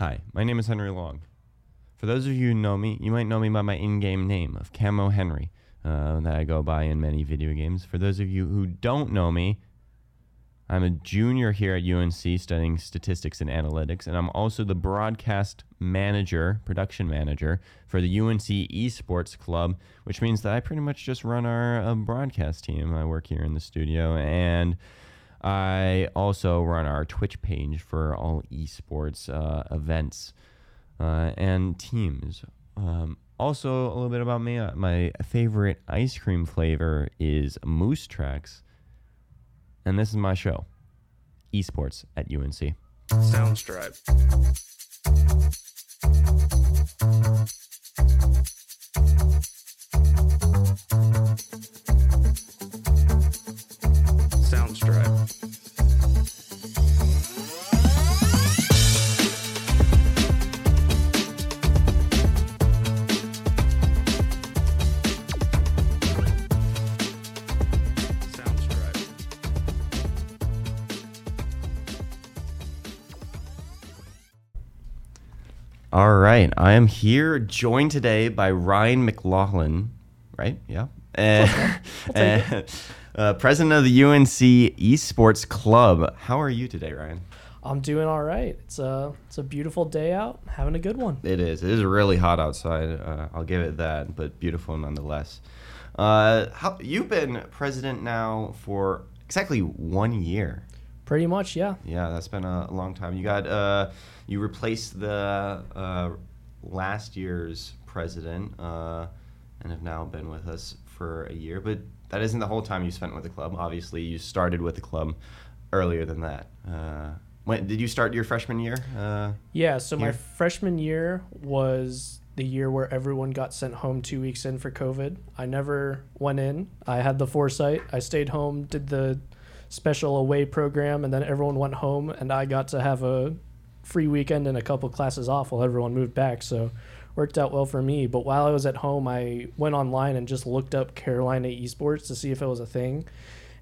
Hi, my name is Henry Long. For those of you who know me, you might know me by my in game name of Camo Henry, uh, that I go by in many video games. For those of you who don't know me, I'm a junior here at UNC studying statistics and analytics, and I'm also the broadcast manager, production manager for the UNC Esports Club, which means that I pretty much just run our uh, broadcast team. I work here in the studio, and I also run our Twitch page for all esports uh, events uh, and teams. Um, also, a little bit about me. Uh, my favorite ice cream flavor is Moose Tracks. And this is my show, Esports at UNC. Soundstripe. Soundstripe. Right. I am here joined today by Ryan McLaughlin, right? Yeah. And, and, uh, president of the UNC Esports Club. How are you today, Ryan? I'm doing all right. It's a it's a beautiful day out, having a good one. It is. It is really hot outside. Uh, I'll give it that, but beautiful nonetheless. Uh, how, you've been president now for exactly one year. Pretty much, yeah. Yeah, that's been a long time. You got uh, you replaced the uh, last year's president, uh, and have now been with us for a year. But that isn't the whole time you spent with the club. Obviously, you started with the club earlier than that. Uh, when did you start your freshman year? Uh, Yeah, so my freshman year was the year where everyone got sent home 2 weeks in for COVID. I never went in. I had the foresight. I stayed home, did the special away program and then everyone went home and I got to have a free weekend and a couple classes off while everyone moved back. So worked out well for me. But while I was at home, I went online and just looked up Carolina Esports to see if it was a thing.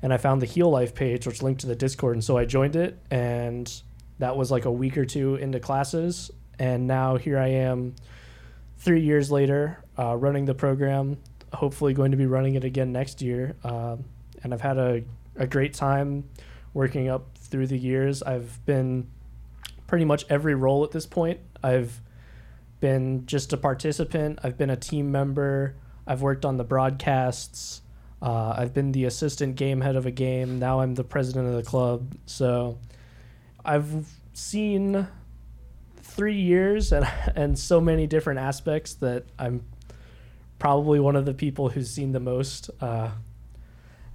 And I found the Heel Life page, which linked to the Discord. And so I joined it. And that was like a week or two into classes. And now here I am, three years later, uh, running the program. Hopefully, going to be running it again next year. Um and I've had a, a great time working up through the years. I've been pretty much every role at this point. I've been just a participant. I've been a team member. I've worked on the broadcasts. Uh, I've been the assistant game head of a game. Now I'm the president of the club. So I've seen three years and, and so many different aspects that I'm probably one of the people who's seen the most. Uh,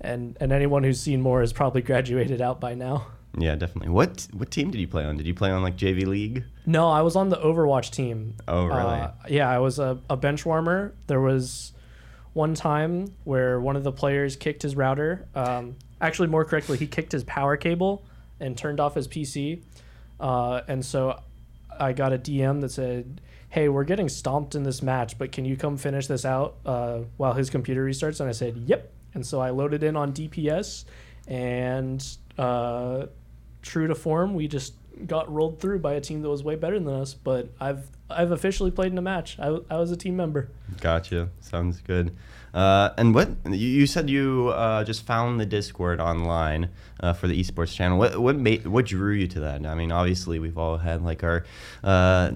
and, and anyone who's seen more has probably graduated out by now. Yeah, definitely. What what team did you play on? Did you play on like JV League? No, I was on the Overwatch team. Oh, really? Uh, yeah, I was a, a bench warmer. There was one time where one of the players kicked his router. Um, actually, more correctly, he kicked his power cable and turned off his PC. Uh, and so I got a DM that said, Hey, we're getting stomped in this match, but can you come finish this out uh, while his computer restarts? And I said, Yep. And so I loaded in on DPS, and uh, true to form, we just got rolled through by a team that was way better than us. But I've I've officially played in a match. I, I was a team member. Gotcha. Sounds good. Uh, and what you, you said you uh, just found the Discord online uh, for the esports channel. What what made what drew you to that? I mean, obviously we've all had like our uh,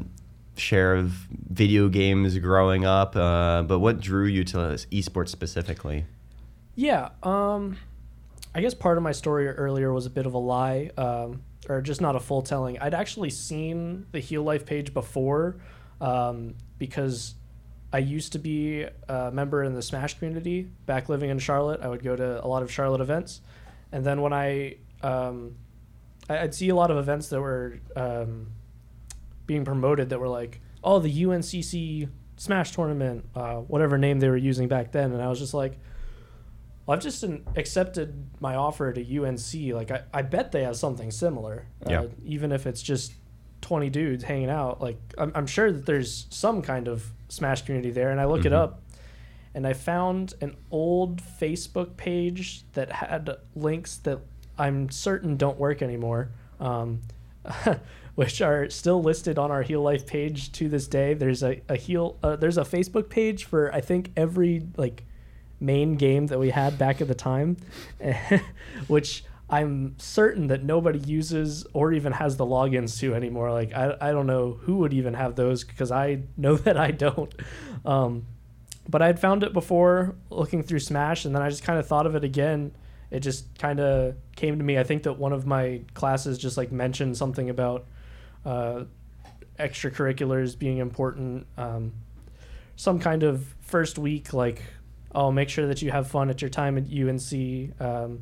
share of video games growing up, uh, but what drew you to esports specifically? Yeah. Um, I guess part of my story earlier was a bit of a lie, um, or just not a full telling. I'd actually seen the Heel Life page before, um, because I used to be a member in the Smash community back living in Charlotte. I would go to a lot of Charlotte events, and then when I um, I'd see a lot of events that were um, being promoted that were like, oh, the UNCC Smash tournament, uh, whatever name they were using back then, and I was just like, well, I've just an- accepted my offer to UNC. Like, I, I bet they have something similar, uh, Yeah. even if it's just 20 dudes hanging out. Like, I'm, I'm sure that there's some kind of Smash community there, and I look it Mhm. up. And I found an old Facebook page that had links that I'm certain don't work anymore. Um, which are still listed on our Heel Life page to this day. There's a, a heal uh, there's a Facebook page for I think every like main game that we had back at the time, which I'm certain that nobody uses or even has the logins to anymore. Like I, I don't know who would even have those because I know that I don't. Um, but I had found it before looking through Smash, and then I just kind of thought of it again. It just kind of came to me. I think that one of my classes just like mentioned something about uh, extracurriculars being important. Um, some kind of first week, like, oh, make sure that you have fun at your time at UNC. Um,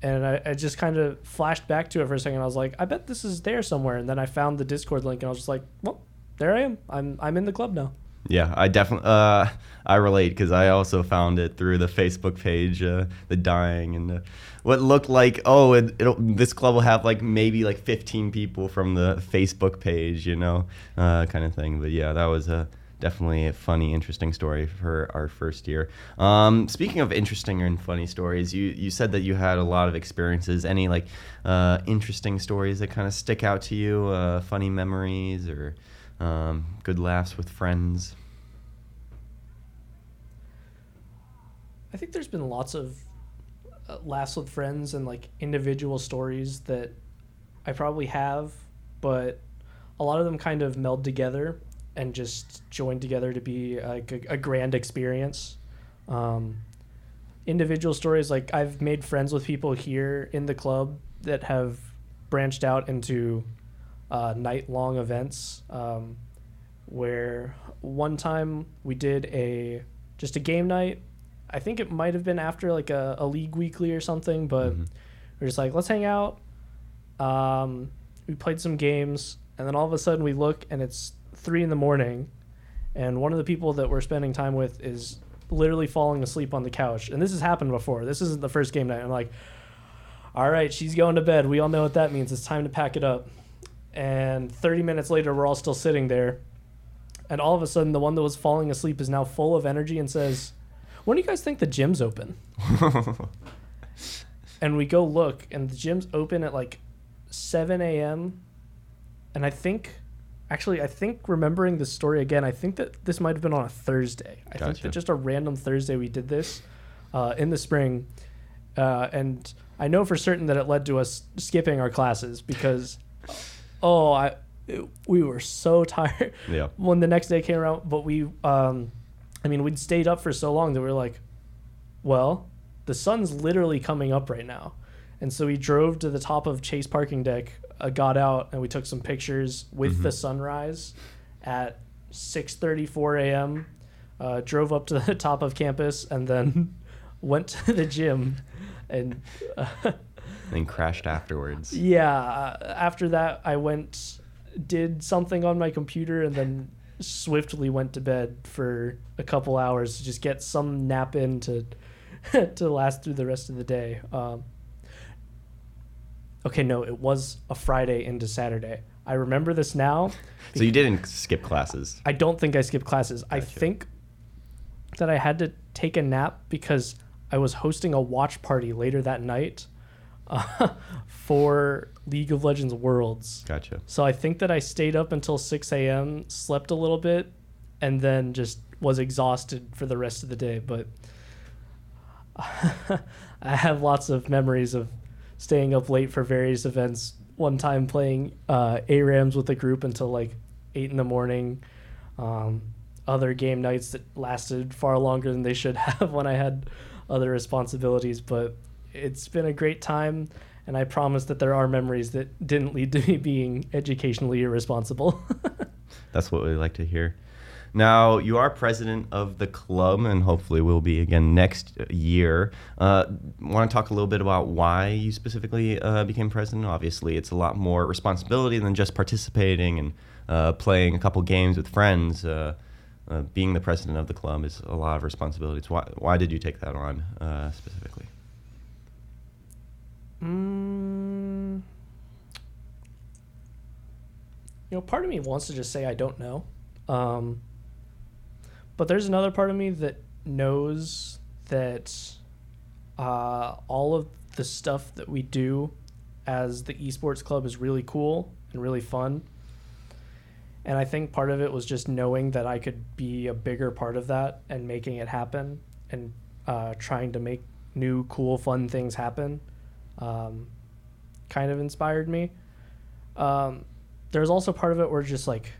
and I, I just kind of flashed back to it for a second. I was like, I bet this is there somewhere. And then I found the Discord link, and I was just like, well, there I am. I'm I'm in the club now. Yeah, I definitely uh, I relate because I also found it through the Facebook page, uh, the dying and the, what looked like oh it, this club will have like maybe like 15 people from the Facebook page, you know, uh, kind of thing. But yeah, that was a definitely a funny, interesting story for our first year. Um, speaking of interesting and funny stories, you you said that you had a lot of experiences. Any like uh, interesting stories that kind of stick out to you? Uh, funny memories or um, good laughs with friends? I think there's been lots of uh, laughs with friends and like individual stories that I probably have, but a lot of them kind of meld together and just join together to be like a, a grand experience. Um, individual stories like I've made friends with people here in the club that have branched out into uh, night long events. Um, where one time we did a just a game night. I think it might have been after like a, a league weekly or something, but Mhm. we're just like, let's hang out. Um, we played some games, and then all of a sudden we look and it's three in the morning, and one of the people that we're spending time with is literally falling asleep on the couch. And this has happened before. This isn't the first game night. I'm like, all right, she's going to bed. We all know what that means. It's time to pack it up. And 30 minutes later, we're all still sitting there. And all of a sudden, the one that was falling asleep is now full of energy and says, When do you guys think the gym's open? and we go look, and the gym's open at like 7 a.m. And I think, actually, I think remembering the story again, I think that this might have been on a Thursday. I think that just a random Thursday we did this uh, in the spring. Uh, and I know for certain that it led to us skipping our classes because, oh, I it- we were so tired yeah. when the next day came around. But we, um, I mean, we'd stayed up for so long that we were like, well, the sun's literally coming up right now. And so we drove to the top of Chase parking deck, uh, got out, and we took some pictures with the sunrise at 6:34 a.m. Uh, drove up to the top of campus and then went to the gym, and uh, And crashed afterwards. yeah, uh, after that I went, did something on my computer, and then swiftly went to bed for a couple hours to just get some nap in to to last through the rest of the day. Um, okay, no, it was a Friday into Saturday. I remember this now. So you didn't skip classes. I don't think I skipped classes. I think that I had to take a nap because I was hosting a watch party later that night uh, for League of Legends Worlds. Gotcha. So I think that I stayed up until 6 a.m., slept a little bit, and then just was exhausted for the rest of the day. But I have lots of memories of staying up late for various events. One time playing uh, ARAMs with a group until like 8 in the morning. Um, other game nights that lasted far longer than they should have when I had other responsibilities. But it's been a great time, and I promise that there are memories that didn't lead to me being educationally irresponsible. That's what we like to hear. Now, you are president of the club and hopefully will be again next year. Uh, Want to talk a little bit about why you specifically uh, became president? Obviously, it's a lot more responsibility than just participating and uh, playing a couple games with friends. Uh, uh, being the president of the club is a lot of responsibilities. Why, why did you take that on uh, specifically? Mm, you know, part of me wants to just say I don't know. Um, but there's another part of me that knows that uh, all of the stuff that we do as the esports club is really cool and really fun. And I think part of it was just knowing that I could be a bigger part of that and making it happen and uh, trying to make new, cool, fun things happen. Um, kind of inspired me. Um, there's also part of it where just like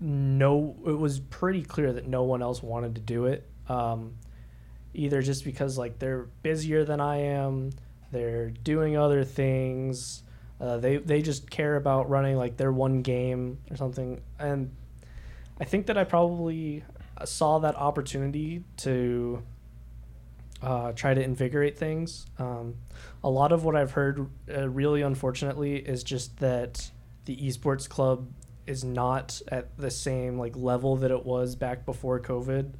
no, it was pretty clear that no one else wanted to do it. Um, either just because like they're busier than I am, they're doing other things. Uh, they they just care about running like their one game or something, and I think that I probably saw that opportunity to uh, try to invigorate things. Um, a lot of what I've heard, uh, really unfortunately, is just that the esports club is not at the same like level that it was back before COVID.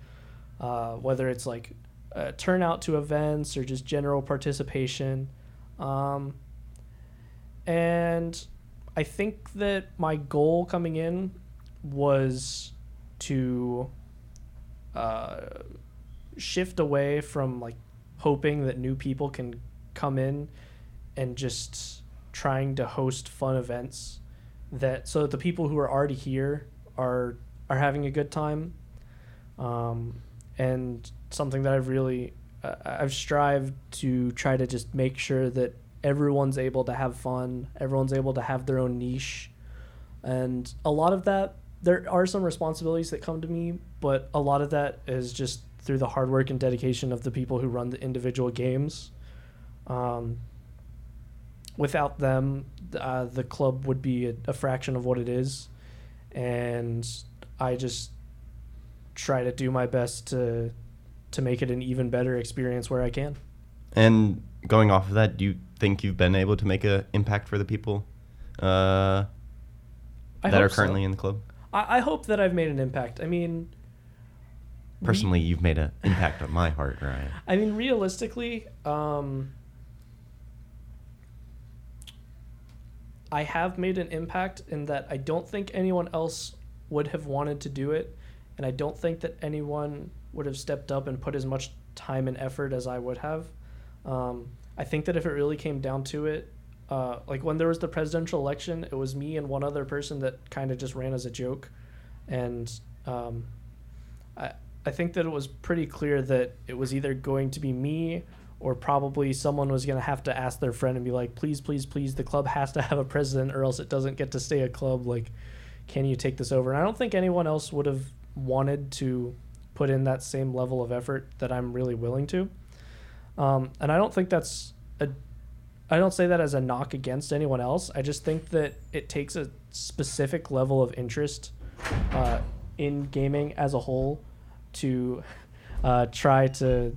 Uh, whether it's like uh, turnout to events or just general participation. Um, and I think that my goal coming in was to uh, shift away from like hoping that new people can come in and just trying to host fun events that so that the people who are already here are are having a good time um, and something that I've really uh, I've strived to try to just make sure that everyone's able to have fun, everyone's able to have their own niche, and a lot of that there are some responsibilities that come to me, but a lot of that is just through the hard work and dedication of the people who run the individual games. Um, without them, uh, the club would be a, a fraction of what it is, and I just try to do my best to to make it an even better experience where I can. And going off of that, do you think you've been able to make an impact for the people uh, that are hope so. currently in the club? I, I hope that I've made an impact. I mean, Personally, you've made an impact on my heart, Ryan. I mean, realistically, um, I have made an impact in that I don't think anyone else would have wanted to do it, and I don't think that anyone would have stepped up and put as much time and effort as I would have. Um, I think that if it really came down to it, uh, like when there was the presidential election, it was me and one other person that kind of just ran as a joke, and um, I I think that it was pretty clear that it was either going to be me or probably someone was going to have to ask their friend and be like, please, please, please, the club has to have a president or else it doesn't get to stay a club. Like, can you take this over? And I don't think anyone else would have wanted to put in that same level of effort that I'm really willing to. Um, and I don't think that's a, I don't say that as a knock against anyone else. I just think that it takes a specific level of interest uh, in gaming as a whole to uh, try to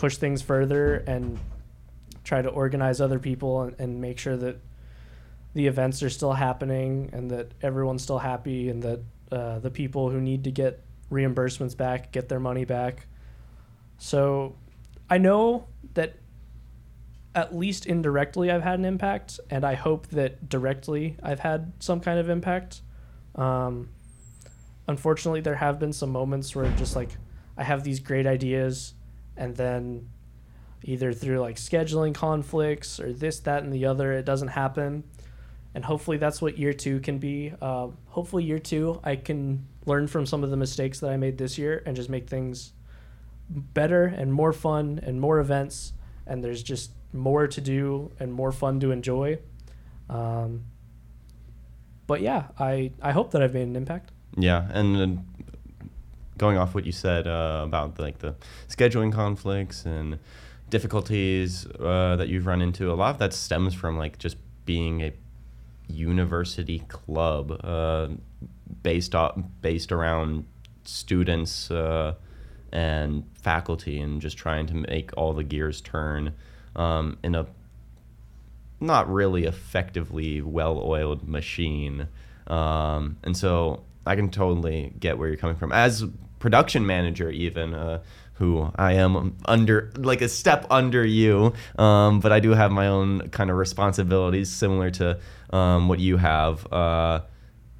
push things further and try to organize other people and, and make sure that the events are still happening and that everyone's still happy and that uh, the people who need to get reimbursements back get their money back. So I know that at least indirectly I've had an impact, and I hope that directly I've had some kind of impact. Um, unfortunately, there have been some moments where just like I have these great ideas, and then either through like scheduling conflicts or this, that, and the other, it doesn't happen. And hopefully, that's what year two can be. Uh, hopefully, year two, I can learn from some of the mistakes that I made this year and just make things better and more fun and more events. And there's just more to do and more fun to enjoy. Um, but yeah, I, I hope that I've made an impact. Yeah, and going off what you said uh, about like the scheduling conflicts and difficulties uh, that you've run into, a lot of that stems from like just being a university club uh, based off, based around students uh, and faculty, and just trying to make all the gears turn um, in a not really effectively well-oiled machine. Um, and so I can totally get where you're coming from. As production manager, even uh, who I am under, like a step under you, um, but I do have my own kind of responsibilities similar to um, what you have. Uh,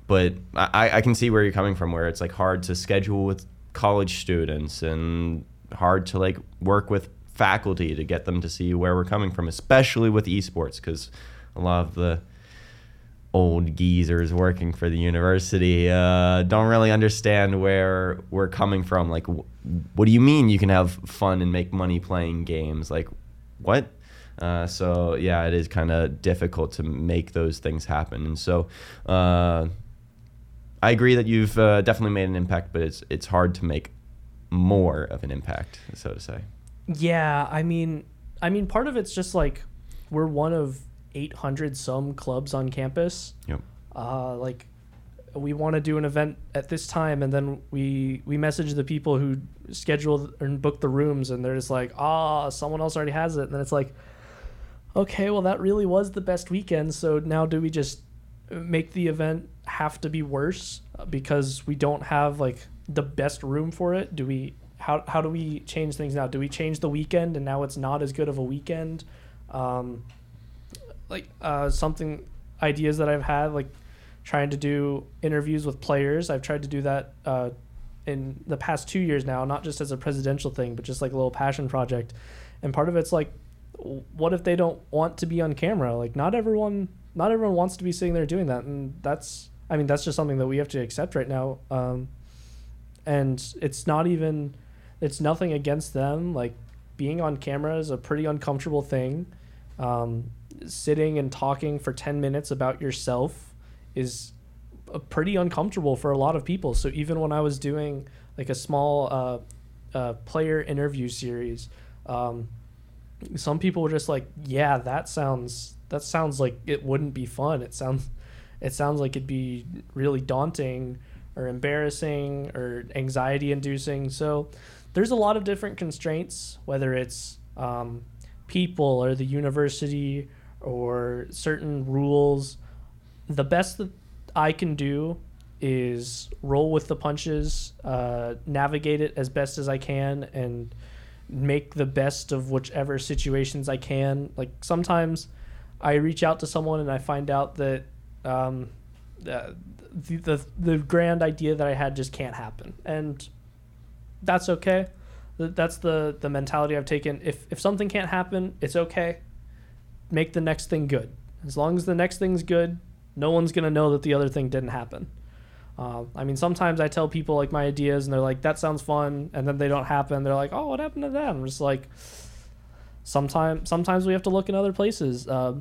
but I, I can see where you're coming from, where it's like hard to schedule with college students and hard to like work with faculty to get them to see where we're coming from, especially with esports, because a lot of the old geezers working for the university uh, don't really understand where we're coming from. Like, wh- what do you mean you can have fun and make money playing games? Like, what? Uh, so yeah, it is kind of difficult to make those things happen. And so, uh, I agree that you've uh, definitely made an impact, but it's it's hard to make more of an impact, so to say. Yeah, I mean, I mean, part of it's just like we're one of 800 some clubs on campus. Yep. Uh, like we want to do an event at this time, and then we we message the people who schedule and book the rooms, and they're just like, ah, someone else already has it, and then it's like, okay, well that really was the best weekend, so now do we just make the event have to be worse because we don't have like the best room for it? Do we how how do we change things now? Do we change the weekend and now it's not as good of a weekend? Um, like uh, something ideas that I've had like trying to do interviews with players. I've tried to do that uh, in the past two years now, not just as a presidential thing, but just like a little passion project. And part of it's like, what if they don't want to be on camera? Like not everyone, not everyone wants to be sitting there doing that, and that's, I mean, that's just something that we have to accept right now. Um, and it's not even, it's nothing against them. Like being on camera is a pretty uncomfortable thing. Um, sitting and talking for 10 minutes about yourself is uh, pretty uncomfortable for a lot of people. So even when I was doing like a small uh, uh, player interview series, um, some people were just like, "Yeah, that sounds that sounds like it wouldn't be fun. It sounds it sounds like it'd be really daunting or embarrassing or anxiety inducing." So there's a lot of different constraints, whether it's um, people or the university or certain rules. The best that I can do is roll with the punches, uh, navigate it as best as I can, and make the best of whichever situations I can. Like sometimes I reach out to someone and I find out that um, the, the the grand idea that I had just can't happen, and that's okay. That's the the mentality I've taken. If if something can't happen, it's okay. Make the next thing good. As long as the next thing's good, no one's gonna know that the other thing didn't happen. Uh, I mean, sometimes I tell people like my ideas, and they're like, "That sounds fun," and then they don't happen. They're like, "Oh, what happened to that?" I'm just like, sometimes sometimes we have to look in other places. Uh,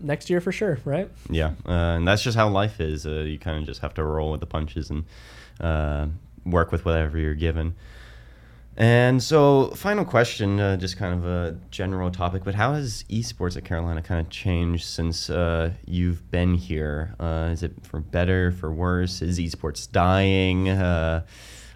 next year for sure, right? Yeah, uh, and that's just how life is. Uh, you kind of just have to roll with the punches and uh, work with whatever you're given. And so, final question, uh, just kind of a general topic, but how has esports at Carolina kind of changed since uh, you've been here? Uh, is it for better, for worse? Is esports dying? Uh,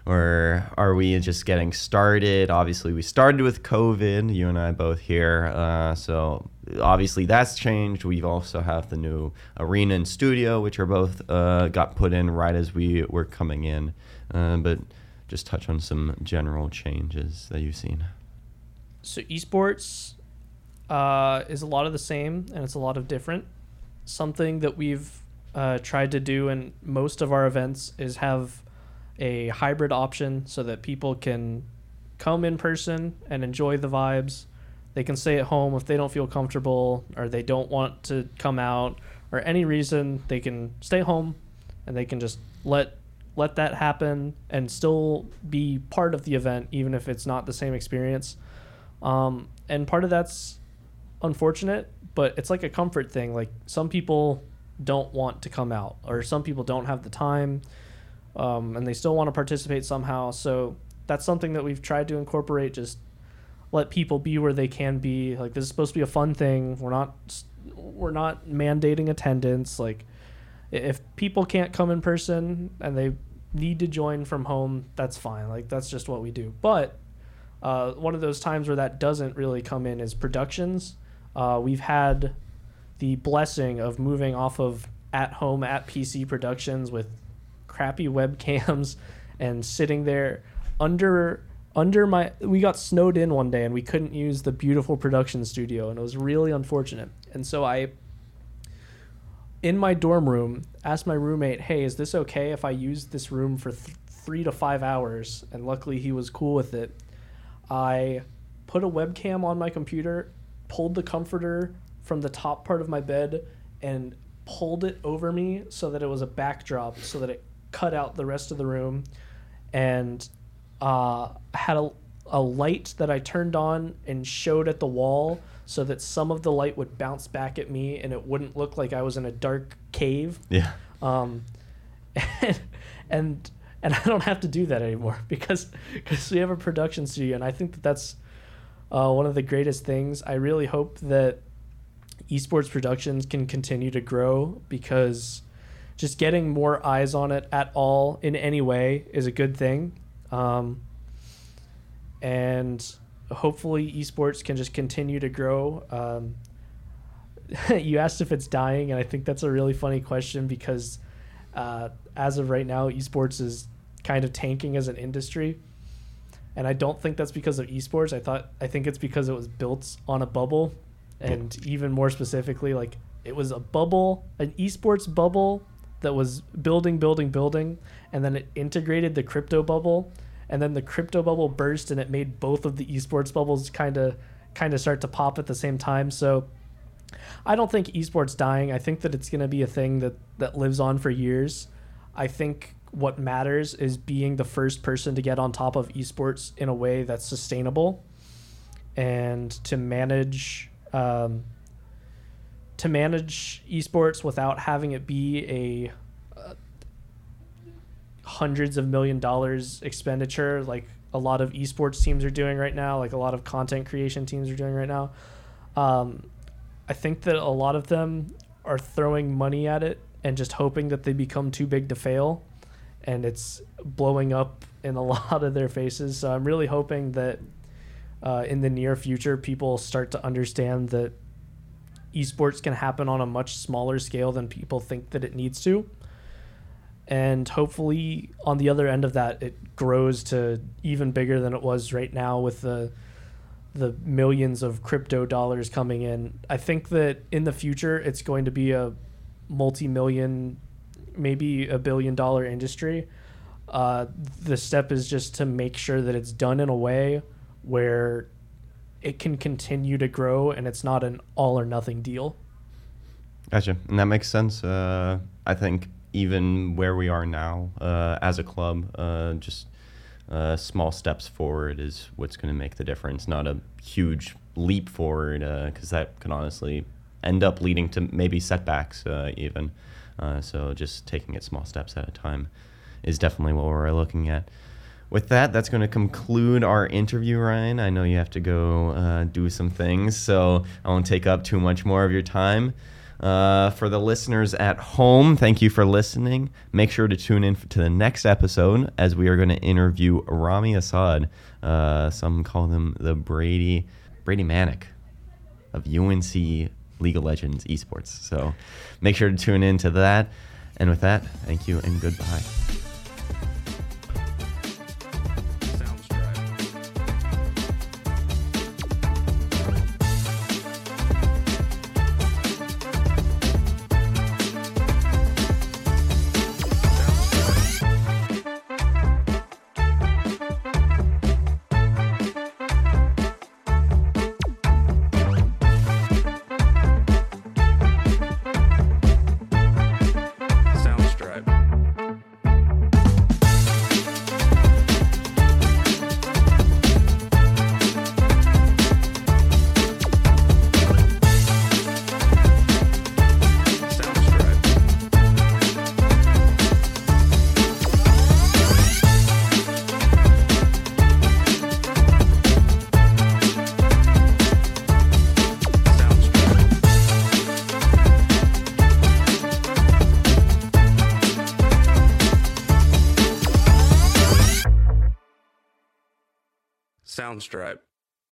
or are we just getting started? Obviously, we started with COVID, you and I both here. Uh, so, obviously, that's changed. We've also have the new arena and studio, which are both uh, got put in right as we were coming in. But just touch on some general changes that you've seen. So esports uh, is a lot of the same, and it's a lot of different. Something that we've uh, tried to do in most of our events is have a hybrid option so that people can come in person and enjoy the vibes. They can stay at home if they don't feel comfortable or they don't want to come out or any reason. They can stay home and they can just let let that happen and still be part of the event, even if it's not the same experience. Um, and part of that's unfortunate, but it's like a comfort thing. Like some people don't want to come out, or some people don't have the time, um, and they still want to participate somehow. So that's something that we've tried to incorporate. Just let people be where they can be. Like this is supposed to be a fun thing. We're not we're not mandating attendance. Like if people can't come in person and they need to join from home, that's fine. Like that's just what we do. But uh, one of those times where that doesn't really come in is productions. Uh, we've had the blessing of moving off of at home at PC productions with crappy webcams and sitting there under under my we got snowed in one day and we couldn't use the beautiful production studio and it was really unfortunate. And so I in my dorm room asked my roommate, "Hey, is this okay if I use this room for th- 3 to 5 hours?" And luckily he was cool with it. I put a webcam on my computer, pulled the comforter from the top part of my bed, and pulled it over me so that it was a backdrop so that it cut out the rest of the room and uh, had a, a light that I turned on and showed at the wall so that some of the light would bounce back at me and it wouldn't look like I was in a dark cave. Yeah. Um, and, and and I don't have to do that anymore because because we have a production studio and I think that that's uh, one of the greatest things. I really hope that esports productions can continue to grow because just getting more eyes on it at all in any way is a good thing. Um, and hopefully esports can just continue to grow. Um, you asked if it's dying, and I think that's a really funny question because uh, as of right now, esports is kind of tanking as an industry. And I don't think that's because of esports. I thought I think it's because it was built on a bubble, and even more specifically, like it was a bubble, an esports bubble that was building, building, building, and then it integrated the crypto bubble, and then the crypto bubble burst, and it made both of the esports bubbles kind of kind of start to pop at the same time. So I don't think esports dying. I think that it's going to be a thing that that lives on for years. I think what matters is being the first person to get on top of esports in a way that's sustainable and to manage um, to manage esports without having it be a hundreds of million dollars expenditure like a lot of esports teams are doing right now like a lot of content creation teams are doing right now. Um, i think that a lot of them are throwing money at it and just hoping that they become too big to fail and it's blowing up in a lot of their faces. So i'm really hoping that uh, in the near future people start to understand that esports can happen on a much smaller scale than people think that it needs to and hopefully on the other end of that it grows to even bigger than it was right now with the the millions of crypto dollars coming in i think that in the future it's going to be a multi-million maybe a billion dollar industry uh, the step is just to make sure that it's done in a way where it can continue to grow and it's not an all or nothing deal Gotcha. And that makes sense. Uh, I think even where we are now uh, as a club, uh, just uh, small steps forward is what's going to make the difference, not a huge leap forward, because that can honestly end up leading to maybe setbacks uh, even. Uh, so just taking it small steps at a time is definitely what we're looking at. With that, that's going to conclude our interview, Ryan. I know you have to go uh, do some things, so I won't take up too much more of your time. Uh, for the listeners at home, thank you for listening. Make sure to tune in to the next episode as we are going to interview Rami Assad. Uh, some call him the Brady Brady Manic of UNC League of Legends esports. So make sure to tune in to that. And with that, thank you and goodbye. Soundstripe.